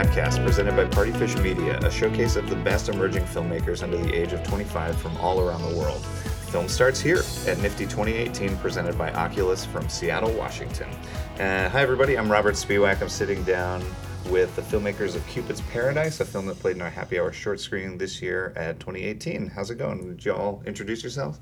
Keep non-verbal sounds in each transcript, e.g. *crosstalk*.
podcast presented by Partyfish Media, a showcase of the best emerging filmmakers under the age of 25 from all around the world. Film starts here at NFFTY 2018, presented by Oculus from Seattle, Washington. Uh, hi, everybody. I'm Robert Speewack. I'm sitting down with the filmmakers of Cupid's Paradise, a film that played in our happy hour short screening this year at 2018. How's it going? Would you all introduce yourselves?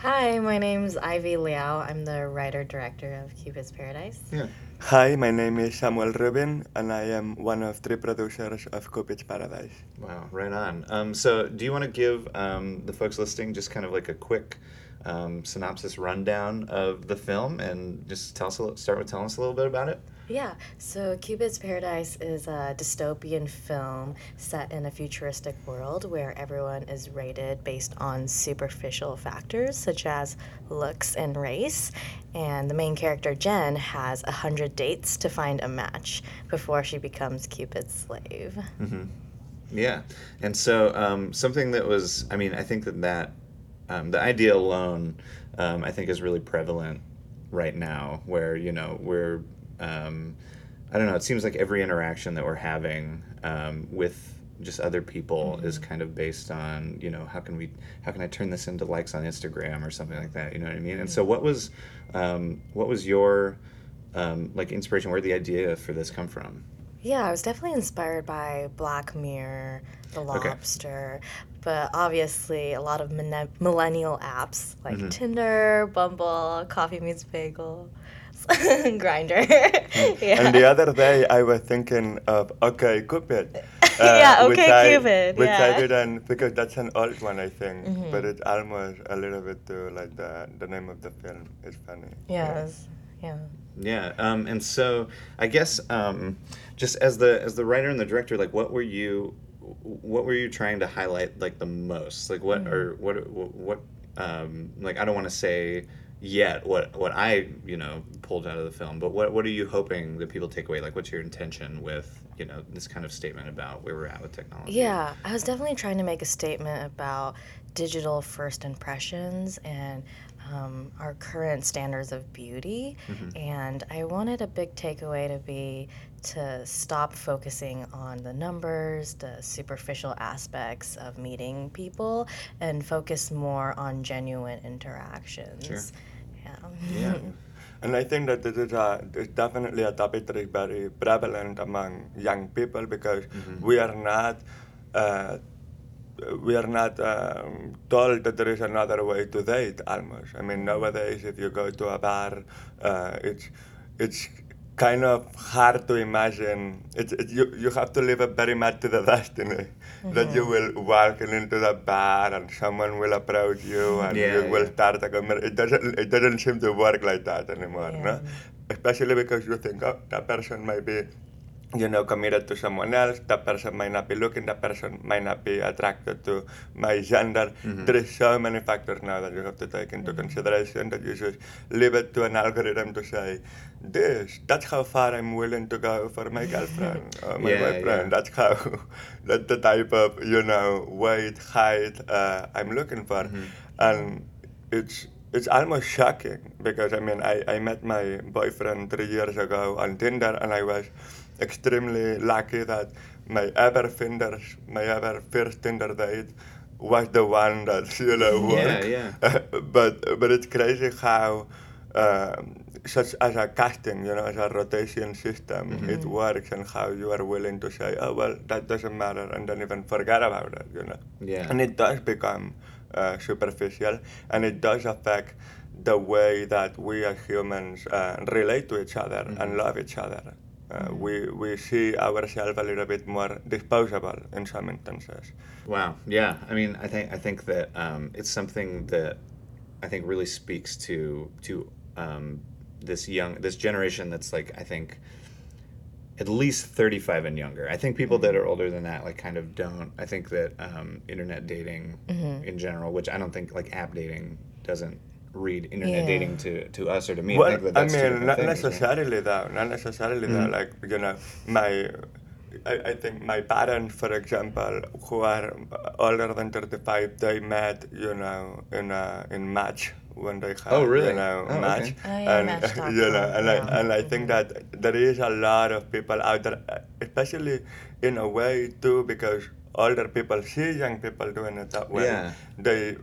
Hi, my name's Ivy Liao. I'm the writer director of Cupid's Paradise. Yeah. Hi, my name is Samuel Rubins, and I am one of three producers of Cupid's Paradise. Wow, right on. Um, so, do you want to give um, the folks listening just kind of like a quick um, synopsis rundown of the film and just tell us a, start with telling us a little bit about it? Yeah, so Cupid's Paradise is a dystopian film set in a futuristic world where everyone is rated based on superficial factors such as looks and race. And the main character, Jen, has a hundred dates to find a match before she becomes Cupid's slave. Yeah, and so um, something that was, I mean, I think that that um, the idea alone, um, I think, is really prevalent right now, where you know we're, um, I don't know, it seems like every interaction that we're having um, with just other people is kind of based on you know how can we how can I turn this into likes on Instagram or something like that you know what I mean? And so what was um, what was your um, like inspiration? Where did the idea for this come from? Yeah, I was definitely inspired by Black Mirror, The Okay. Lobster, but obviously a lot of mine- millennial apps like Tinder, Bumble, Coffee Meets Bagel, *laughs* Grindr. yeah. And the other day, I was thinking of OkCupid. *laughs* uh, Yeah, which OK I- Cupid, Which I yeah. Mm-hmm. didn't, because that's an old one, I think. But it's almost a little bit too, like the, the name of the film is funny. yes. Yeah. Yeah, um, and so I guess um, just as the as the writer and the director, like, what were you, what were you trying to highlight like the most? Like, what or what what, um, like I don't want to say yet what what I you know pulled out of the film, but what what are you hoping that people take away? Like, what's your intention with you know this kind of statement about where we're at with technology? Yeah, I was definitely trying to make a statement about digital first impressions and um, our current standards of beauty. And I wanted a big takeaway to be to stop focusing on the numbers, the superficial aspects of meeting people, and focus more on genuine interactions. Yeah. Yeah. *laughs* And I think that this is a, it's definitely a topic that is very prevalent among young people because we are not uh, we are not um, told that there is another way to date almost. I mean nowadays if you go to a bar uh, it's it's kind of hard to imagine it's, it, you, you have to live it very much to the destiny that mm-hmm. you will walk into the bar and someone will approach you mm-hmm. and Yeah, you will start a conversation. It doesn't, it doesn't seem to work like that anymore, no? Especially because you think, oh, that person might be, you know, committed to someone else, that person might not be looking, that person might not be attracted to my gender. Mm-hmm. There is so many factors now that you have to take into consideration that you should leave it to an algorithm to say, this, that's how far I'm willing to go for my girlfriend *laughs* or my Yeah, boyfriend. yeah. That's how, that's the type of, you know, weight, height uh, I'm looking for. Mm-hmm. And it's, it's almost shocking because I mean I, I met my boyfriend three years ago on Tinder and I was extremely lucky that my ever Tinder my ever first Tinder date was the one that you know *laughs* Yeah, worked. yeah. *laughs* but but it's crazy how um, such as a casting, you know, as a rotation system, Mm-hmm. it works and how you are willing to say, oh well, that doesn't matter, and then even forget about it, you know. Yeah. And it does become uh, superficial, and it does affect the way that we as humans uh, relate to each other and love each other. Uh, we, we see ourselves a little bit more disposable in some instances. Wow. Yeah. I mean, I think I think that um, it's something that I think really speaks to to um, this young this generation that's like I think at least 35 and younger. I think people that are older than that like kind of don't. I think that um, internet dating in general, which I don't think like app dating doesn't read internet Yeah. dating to, to us or to me. I Well, think that I that's two mean, not things, right? necessarily though. Not necessarily that. Like you know, my, I, I think my parents, for example, who are older than thirty-five, they met, you know, in a in Match when they have Oh, really? you know Oh, okay. match Oh, yeah, and Match.com, *laughs* you know and yeah. I and I think that there is a lot of people out there, uh, especially in a way too because older people see young people doing it that way. Yeah. They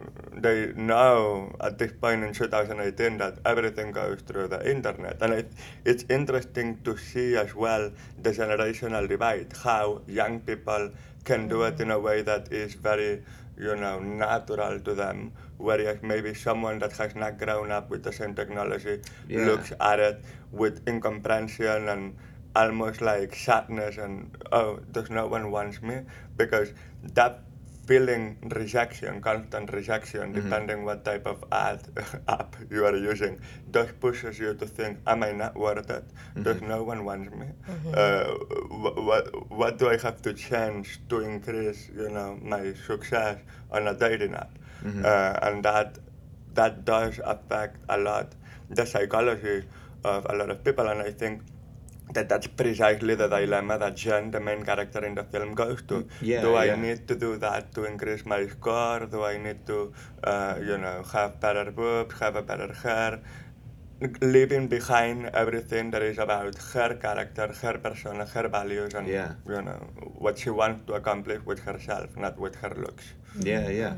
they know at this point in 2018 that everything goes through the internet, and it, it's interesting to see as well the generational divide. How young people can do it in a way that is very you know natural to them, whereas maybe someone that has not grown up with the same technology Yeah. looks at it with incomprehension and almost like sadness and oh does no one wants me because that feeling rejection constant rejection depending what type of ad *laughs* app you are using. Does pushes you to think am i not worth it? Does no one wants me? Uh, wh- what what do i have to change to increase you know my success on a dating app? Uh, and that that does affect a lot the psychology of a lot of people. And i think that that's precisely the dilemma that Jen, the main character in the film, goes to. Yeah, do I yeah. need to do that to increase my score? Do I need to, uh, you know, have better boobs, have a better hair? Leaving behind everything that is about her character, her persona, her values, and Yeah. you know what she wants to accomplish with herself, not with her looks. Yeah, yeah.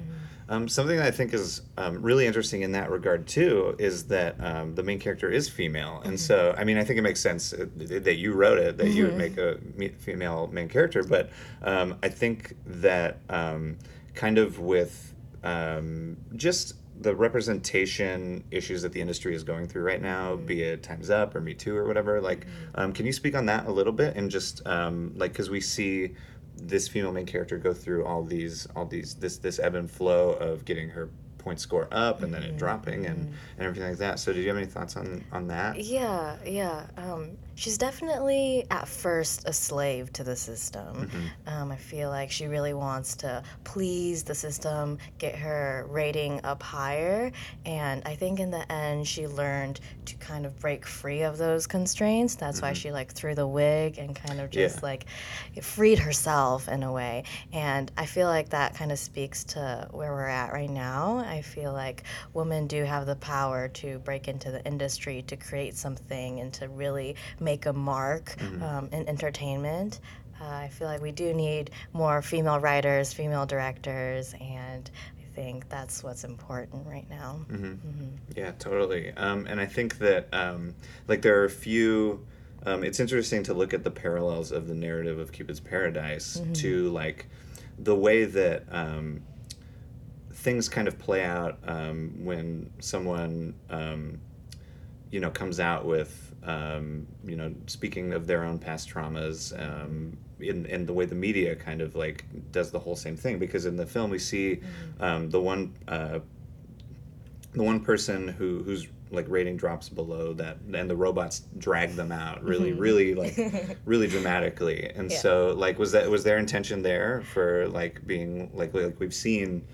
Um, something that I think is um, really interesting in that regard too is that um, the main character is female, and so I mean I think it makes sense uh, that you wrote it that you would make a female main character, but um, I think that um, kind of with um, just the representation issues that the industry is going through right now, be it Times Up or Me Too or whatever. Like, um, can you speak on that a little bit and just um, like because we see this female main character go through all these all these this this ebb and flow of getting her point score up and then it dropping and, and everything like that. So did you have any thoughts on on that? Yeah, yeah. Um, she's definitely at first a slave to the system. Um, I feel like she really wants to please the system, get her rating up higher, and I think in the end she learned to kind of break free of those constraints. That's why she like threw the wig and kind of just Yeah. like freed herself in a way. And I feel like that kind of speaks to where we're at right now. I feel like women do have the power to break into the industry, to create something, and to really make a mark um, in entertainment. Uh, I feel like we do need more female writers, female directors, and I think that's what's important right now. Yeah, totally. Um, and I think that um, like there are a few. Um, it's interesting to look at the parallels of the narrative of Cupid's Paradise to like the way that um, things kind of play out um, when someone um, you know comes out with um, you know speaking of their own past traumas um, in, in the way the media kind of like does the whole same thing. Because in the film we see um, the one uh, the one person who whose like rating drops below that and the robots drag them out really really like *laughs* really dramatically. And Yeah. so like was that was their intention there for like being like like we've seen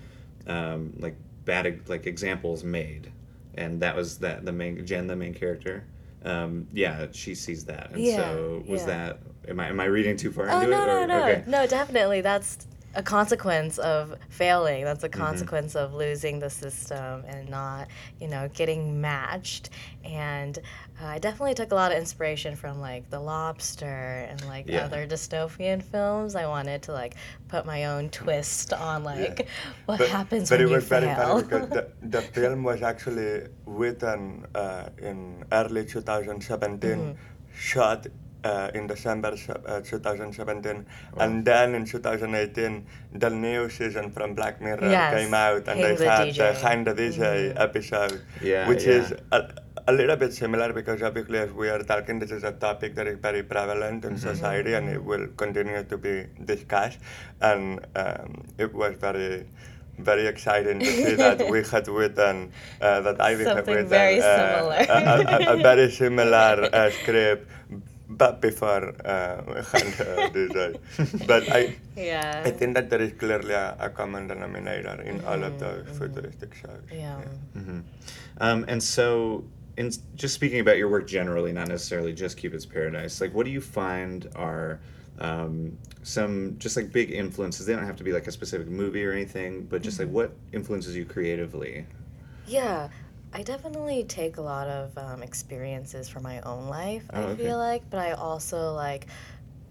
um, like bad like examples made. And that was that the main Jen the main character um, yeah she sees that and Yeah, so was yeah. that am I am I reading too far Oh into no it no or- no okay. no! Definitely, that's a consequence of failing. That's a Mm-hmm. consequence of losing the system and not, you know, getting matched. And uh, I definitely took a lot of inspiration from like The Lobster and like Yeah. other dystopian films. I wanted to like put my own twist on like *laughs* what But- happens but when it you was very funny because the, *laughs* the film was actually written uh, in early 2017, Mm-hmm. shot uh, in December uh, 2017, and then in 2018, the new season from Black Mirror Yes, came out, and Hang they the had DJ. the Hang the DJ episode, Yeah, which yeah. is a, a little bit similar because obviously as we are talking, this is a topic that is very prevalent in society, and it will continue to be discussed, and um, it was very very exciting to see that we *laughs* had written uh, that Ivy had written very uh, similar. a, a, a very similar uh, script, but before uh, *laughs* Hang the DJ. But I, yeah. I think that there is clearly a, a common denominator in all of those futuristic shows. yeah. Um, and so, in just speaking about your work generally, not necessarily just Cupid's Paradise, like what do you find are um, some just like big influences? They don't have to be like a specific movie or anything, but just like what influences you creatively? Yeah. I definitely take a lot of um, experiences from my own life. Oh, I okay. feel like, but I also like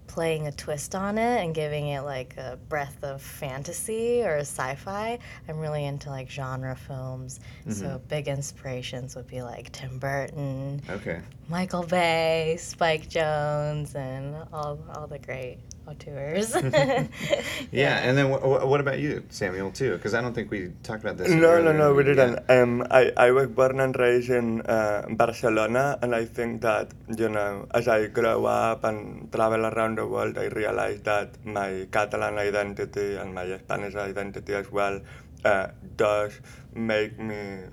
playing a twist on it and giving it like a breath of fantasy or sci-fi. I'm really into like genre films, so Mm-hmm. big inspirations would be like Tim Burton, Okay. Michael Bay, Spike Jonze, and all all the great auteurs. *laughs* *laughs* Yeah, and then wh- wh- what about you, Samuel, too? Because I don't think we talked about this. No, no, no, we didn't. Um, I, I was born and raised in uh, Barcelona, and I think that, you know, as I grow up and travel around the world, I realize that my Catalan identity and my Spanish identity as well uh, does make me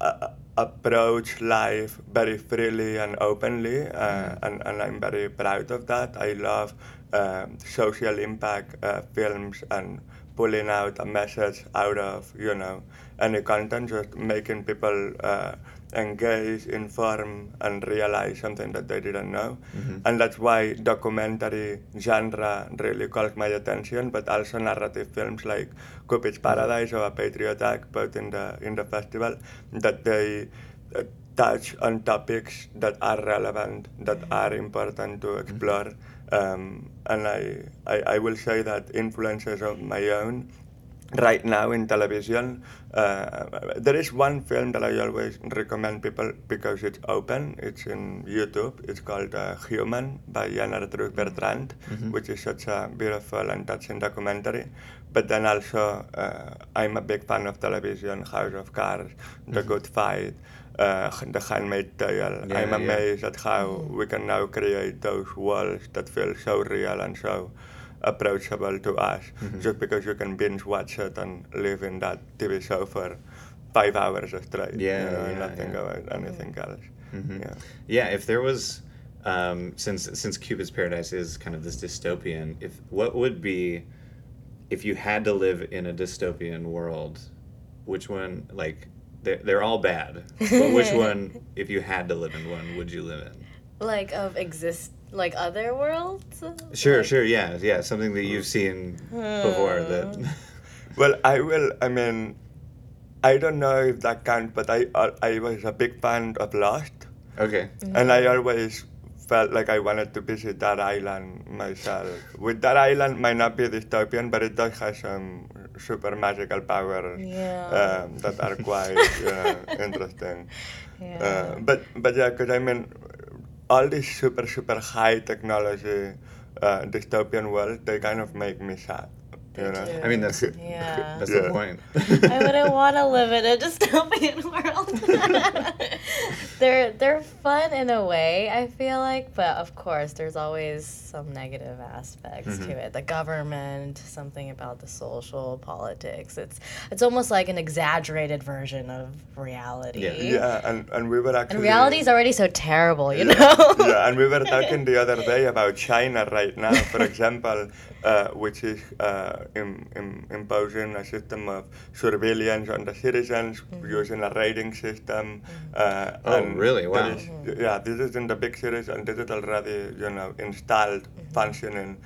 uh, approach life very freely and openly, uh, and, and I'm very proud of that. I love uh, social impact uh, films and pulling out a message out of you know any content, just making people uh, engage, inform, and realize something that they didn't know. And that's why documentary genre really caught my attention, but also narrative films like Cupid's Paradise or A Patriot Act, both in the in the festival, that they uh, touch on topics that are relevant, that are important to explore. Um, and I, I, I will say that influences of my own right now in television. Uh, there is one film that I always recommend people because it's open. It's in YouTube. It's called uh, Human by Yann Arthus-Bertrand, which is such a beautiful and touching documentary. But then also, uh, I'm a big fan of television, House of Cards, The Good Fight, uh, The Handmaid's Tale. Yeah, I'm yeah. amazed at how we can now create those worlds that feel so real and so approachable to us Mm-hmm. just because you can binge watch it and live in that TV show for five hours straight. Yeah, you know, and yeah, not think yeah. about anything else. Mhm. Yeah. Yeah, if there was, um, since since Cupid's Paradise is kind of this dystopian, if what would be, if you had to live in a dystopian world, which one like they're they're all bad, but which *laughs* one, if you had to live in one, would you live in? like of exist like other worlds. Sure, Like- sure, yeah, yeah, something that you've seen before that. *laughs* Well, I will. I mean, I don't know if that counts, but I uh, I was a big fan of Lost, okay. and I always felt like I wanted to visit that island myself. With that island might not be dystopian, but it does have some super magical powers Yeah. um, that are quite you know, *laughs* interesting. Yeah. Uh, but but yeah, because I mean, all this super super high technology uh, dystopian world, they kind of make me sad. They You uh, do. I mean that's Yeah. *laughs* that's Yeah. the point. *laughs* I wouldn't want to live in a dystopian *laughs* world. they're they're fun in a way, I feel like, but of course, there's always some negative aspects to mm-hmm. it. The government, something about the social politics. It's it's almost like an exaggerated version of reality. Yeah. Yeah, and, and we were actually. And reality is already so terrible, you yeah, know. yeah, and we were talking the other day about China right now, for example, uh, which is uh, im- im- imposing a system of surveillance on the citizens using a rating system. Uh, Oh, and really? Wow. is- yeah, this is in the big cities, and this is already, you know, installed, functioning.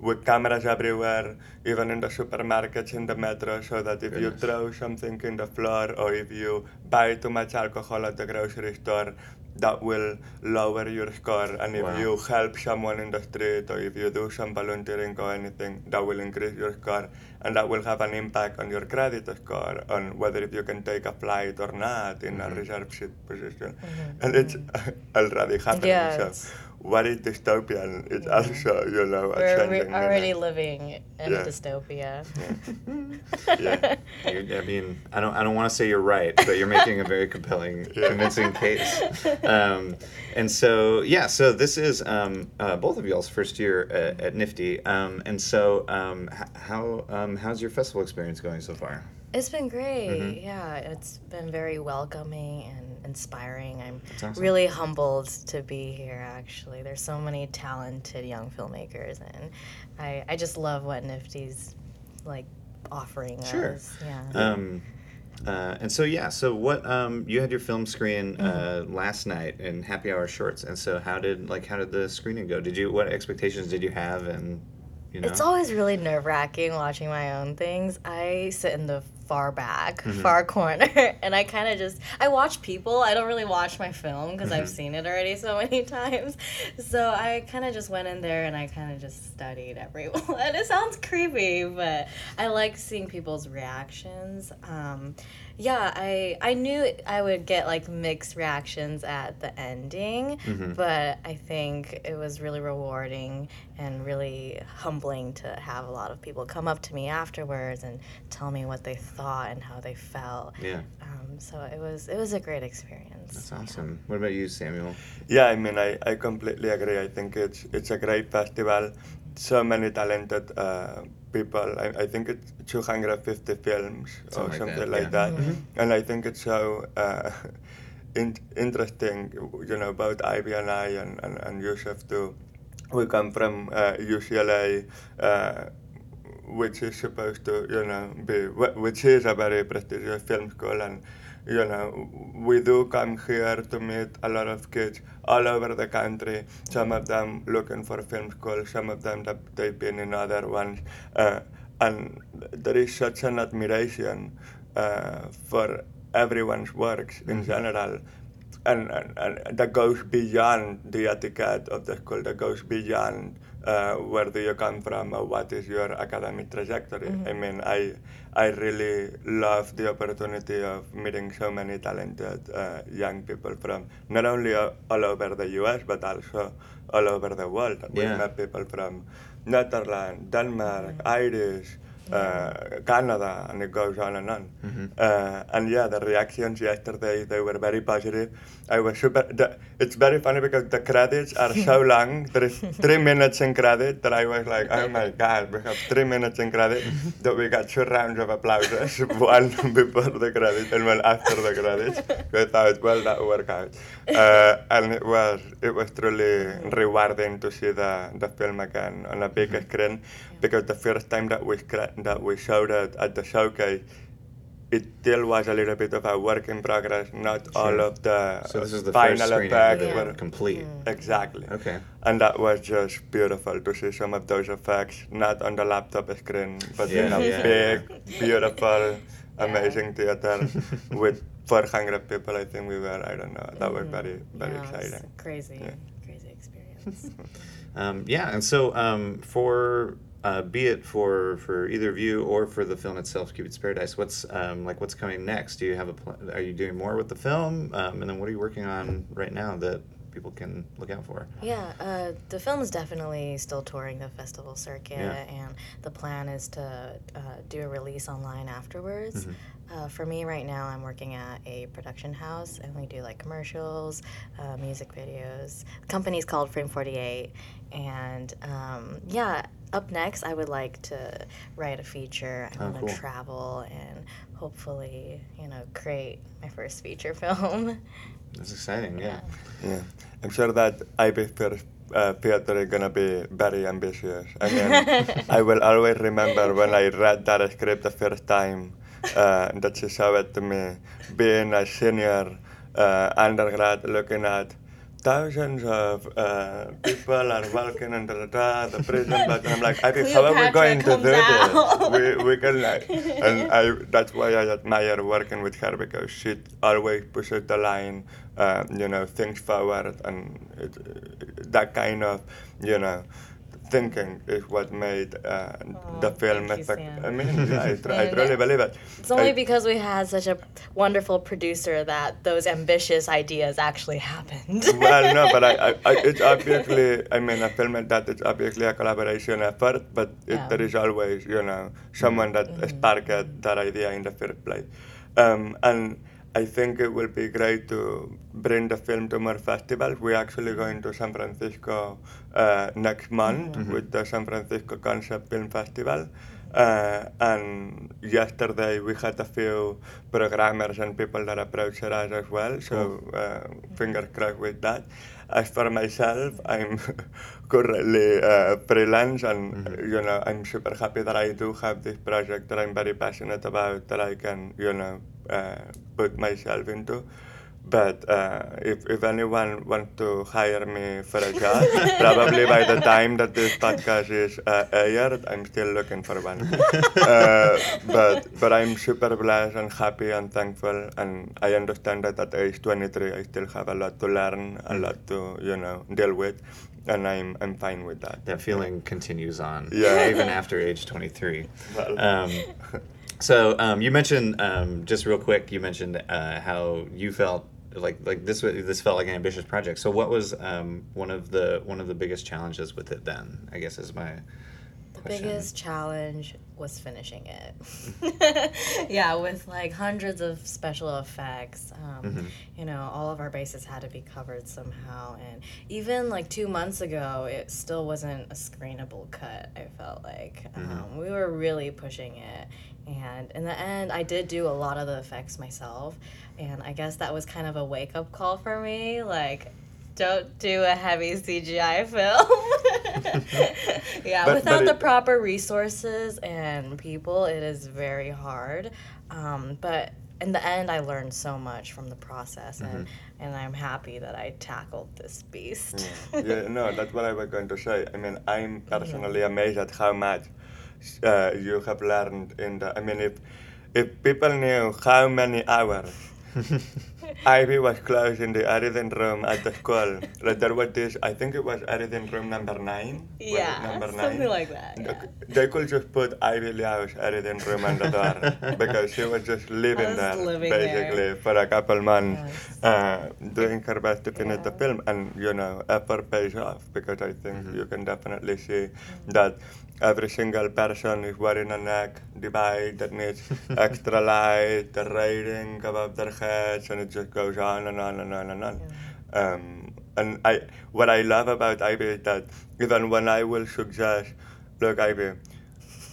With cameras everywhere, even in the supermarkets, in the metro, so that if you throw something in the floor or if you buy too much alcohol at the grocery store, that will lower your score. And if Wow. you help someone in the street or if you do some volunteering or anything, that will increase your score. And that will have an impact on your credit score, on whether if you can take a flight or not in Mm-hmm. a reserve seat position. And it's *laughs* already happening. Yeah, So it's- what is dystopian? It's also, you know, a We're, changing we're already meaning. living in Yeah. a dystopia. Yeah. You- *laughs* I mean, I don't, I don't want to say you're right, but you're making a very compelling, *laughs* Yeah. convincing case. *laughs* Um, and so, yeah, so this is um, uh, both of y'all's first year at, at NFFTY. Um, and so, um, h- how, um, how's your festival experience going so far? It's been great. Mhm. Yeah, it's been very welcoming and inspiring. I'm awesome. really humbled to be here, actually. There's so many talented young filmmakers, and I, I just love what NFFTY's like offering Sure. us. Yeah. Um, uh, and so yeah, so what um, you had your film screen uh, last night in Happy Hour Shorts, and so how did like how did the screening go? Did you what expectations did you have, and you know? It's always really nerve wracking watching my own things. I sit in the far back, far corner, *laughs* and I kind of just I watch people. I don't really watch my film because I've seen it already so many *laughs* times. So I kind of just went in there and I kind of just studied everyone. *laughs* And it sounds creepy, but I like seeing people's reactions. Um, yeah, I I knew I would get like mixed reactions at the ending, but I think it was really rewarding and really humbling to have a lot of people come up to me afterwards and tell me what they thought and how they felt. Yeah. Um, so it was it was a great experience. That's awesome. What about you, Samuel? Yeah, I mean, I, I completely agree. I think it's it's a great festival. So many talented uh, people. I, I think it's 250 films Something or like something that, like yeah. that. And I think it's so uh, *laughs* in, interesting, you know, both Ivy and I and, and, and Yusuf too. We come from uh, UCLA, uh, which is supposed to, you know, be, which is a very prestigious film school, and you know, we do come here to meet a lot of kids all over the country. Some of them looking for film school, some of them that they've been in other ones, uh, and there is such an admiration uh, for everyone's works in general. And, and, and that goes beyond the etiquette of the school, that goes beyond uh, where do you come from or what is your academic trajectory. I mean, I, I really love the opportunity of meeting so many talented uh, young people from not only uh, all over the US, but also all over the world. We Yeah. met people from Netherlands, Denmark, Irish, uh, Canada, and it goes on and on. Uh, and yeah, the reactions yesterday they were very positive. I was super. The, it's very funny because the credits are so *laughs* long. There is three minutes in credit that I was like, oh my god, we have three minutes in credit. *laughs* that we got two rounds of applauses, *laughs* one before the credits and one after the credits. We thought, well, that worked out. Uh, and it was it was truly rewarding to see the, the film again on a big screen because the first time that we scra- that we showed it at the showcase, it still was a little bit of a work in progress. Not all of the So this is the final first screening effects of were it complete. exactly. Okay. And that was just beautiful to see some of those effects, not on the laptop screen, but in a yeah, big, *laughs* beautiful, amazing theater *laughs* with 400 people. I think we were. I don't know. That was very, very Yeah, exciting. crazy, Yeah. crazy experience. *laughs* Um, yeah, and so um, for uh, be it for for either of you or for the film itself, Cupid's Paradise, what's um, like what's coming next? Do you have a pl- are you doing more with the film, um, and then what are you working on right now that people can look out for? Yeah, uh, the film is definitely still touring the festival circuit, Yeah. and the plan is to uh, do a release online afterwards. Mm-hmm. Uh, for me, right now, I'm working at a production house, and we do like commercials, uh, music videos. The company's called Frame 48, and um, yeah, up next, I would like to write a feature. I Oh, want to cool. travel and hopefully, you know, create my first feature *laughs* film. That's exciting. Yeah. Yeah, I'm sure that Ivy first uh, theater is gonna be very ambitious. I mean, *laughs* I will always remember when I read that script the first time uh, that she showed it me, being a senior uh, undergrad, looking at thousands of uh, people are walking the, da, the prison, but I'm like, Ivy, how are we going to do out. this? We, we can like, and *laughs* I, that's why I admire working with her because she always pushes the line, uh, you know, things forward, and it, that kind of, you know, thinking is what made uh, the film effect. I mean, I, *laughs* tr- I truly believe it. It's only I- because we had such a wonderful producer that those ambitious ideas actually happened. well, no, but I, I, *laughs* I, it's obviously, I mean, a film like that, it's obviously a collaboration effort, but it, Yeah. there is always, you know, someone that sparked that idea in the first place. Um, and I think it will be great to bring the film to more festivals. We're actually going to San Francisco uh, next month with the San Francisco Concept Film Festival. Uh, and yesterday we had a few programmers and people that approached us as well, so uh, fingers crossed with that. As for myself, I'm *laughs* currently uh, freelance and you know I'm super happy that I do have this project that I'm very passionate about that I can you know uh, put myself into. but uh, if, if anyone wants to hire me for a job, *laughs* probably by the time that this podcast is uh, aired, I'm still looking for one. *laughs* uh, but but I'm super blessed and happy and thankful, and I understand that at age 23, I still have a lot to learn, a lot to you know deal with, and I'm I'm fine with that. That feeling continues on, Yeah. even after age 23. *laughs* Well. Um, so um, you mentioned um, just real quick. You mentioned uh, how you felt like like this this felt like an ambitious project. So what was um, one of the one of the biggest challenges with it then? I guess is my The question. biggest challenge was finishing it. *laughs* yeah, with like hundreds of special effects. Um, Mhm. You know, all of our bases had to be covered somehow. And even like two months ago, it still wasn't a screenable cut, I felt like. Um, we were really pushing it. And in the end, I did do a lot of the effects myself. And I guess that was kind of a wake up call for me. Like, don't do a heavy CGI film. *laughs* *laughs* yeah, But- without but the it- proper resources and people, it is very hard. Um, but in the end, I learned so much from the process, and, and I'm happy that I tackled this beast. *laughs* yeah, no, that's what I was going to say. I mean, I'm personally amazed at how much uh, you have learned in the. I mean, if if people knew how many hours *laughs* Ivy was closed in the editing room at the school, like there was this. I think it was editing room number nine. Yeah, number something nine? like that, yeah. They could just put Ivy Liao's editing room on the door *laughs* because she was just living was there living basically there. for a couple months, Yes. uh, doing her best to finish the film, and you know, effort pays off because I think you can definitely see that every single person is wearing a neck device that needs *laughs* extra light, the rating above their heads, and it just goes on and on and on and on. Um, and I, what I love about Ivy is that even when I will suggest, look, Ivy,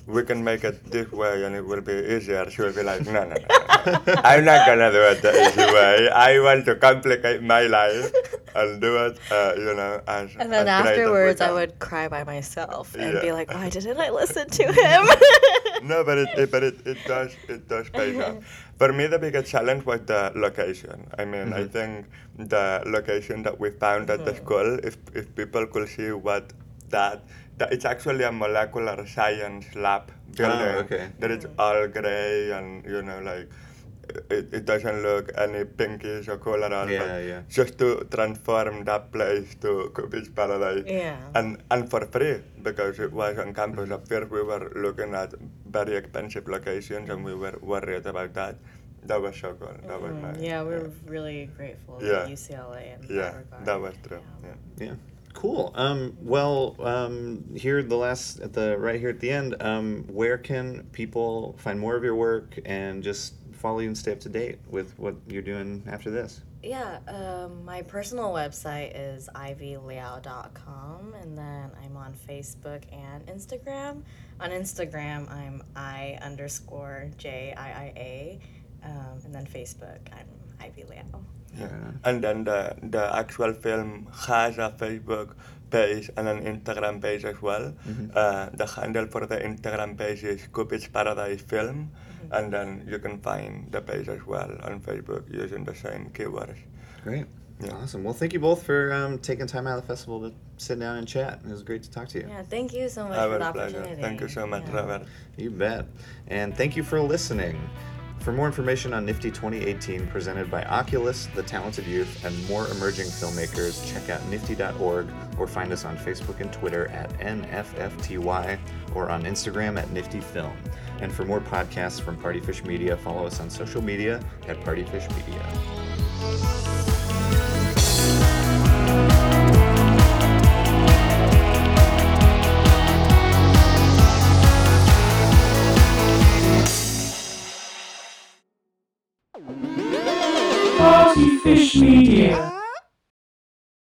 we can make it this way and it will be easier. She will be like, no, no, no, no, no. *laughs* I'm not gonna do it the easy way. I want to complicate my life and do it, uh, you know, as And then as great as we afterwards, I would cry by myself and be like, why didn't I listen to *laughs* him? no, but it, it but it, it does it does pay off. *laughs* For me, the biggest challenge was the location. I mean, I mm-hmm. think the location that we found at the mm-hmm. school, if if people could see what that, it's actually a molecular science lab ah, building. okay. That it's mm. all gray and you know like. It, it doesn't look any pinkish or cool at all. Yeah, yeah. Just to transform that place to Cupid's Paradise Yeah. and and for free because it was on campus. At first, we were looking at very expensive locations, and we were worried about that. That was so cool. That was nice. Mm, yeah, we're really grateful Yeah. to UCLA in yeah, that that was true. Yeah. Yeah. Yeah. Cool. Um, well, um, here the last at the right here at the end. Um, where can people find more of your work and just follow you and stay up to date with what you're doing after this? Yeah, um, my personal website is ivyliao.com, and then I'm on Facebook and Instagram. On Instagram, I'm I underscore J I I A, um, and then Facebook, I'm Ivy Liao. Yeah. And then the the actual film has a Facebook page and an Instagram page as well. Uh, the handle for the Instagram page is Cupid's Paradise Film, and then you can find the page as well on Facebook using the same keywords. Great. Yeah. Awesome. Well, thank you both for um, taking time out of the festival to sit down and chat. It was great to talk to you. Yeah, thank you so much Our for the pleasure. opportunity. Thank you so much, Yeah. Robert. You bet. And thank you for listening. For more information on NFFTY 2018 presented by Oculus, The Talented Youth, and more emerging filmmakers, check out nffty.org or find us on Facebook and Twitter at NFFTY or on Instagram at NFFTY Film. And for more podcasts from Partyfish Media, follow us on social media at Partyfish Media. Fish Media.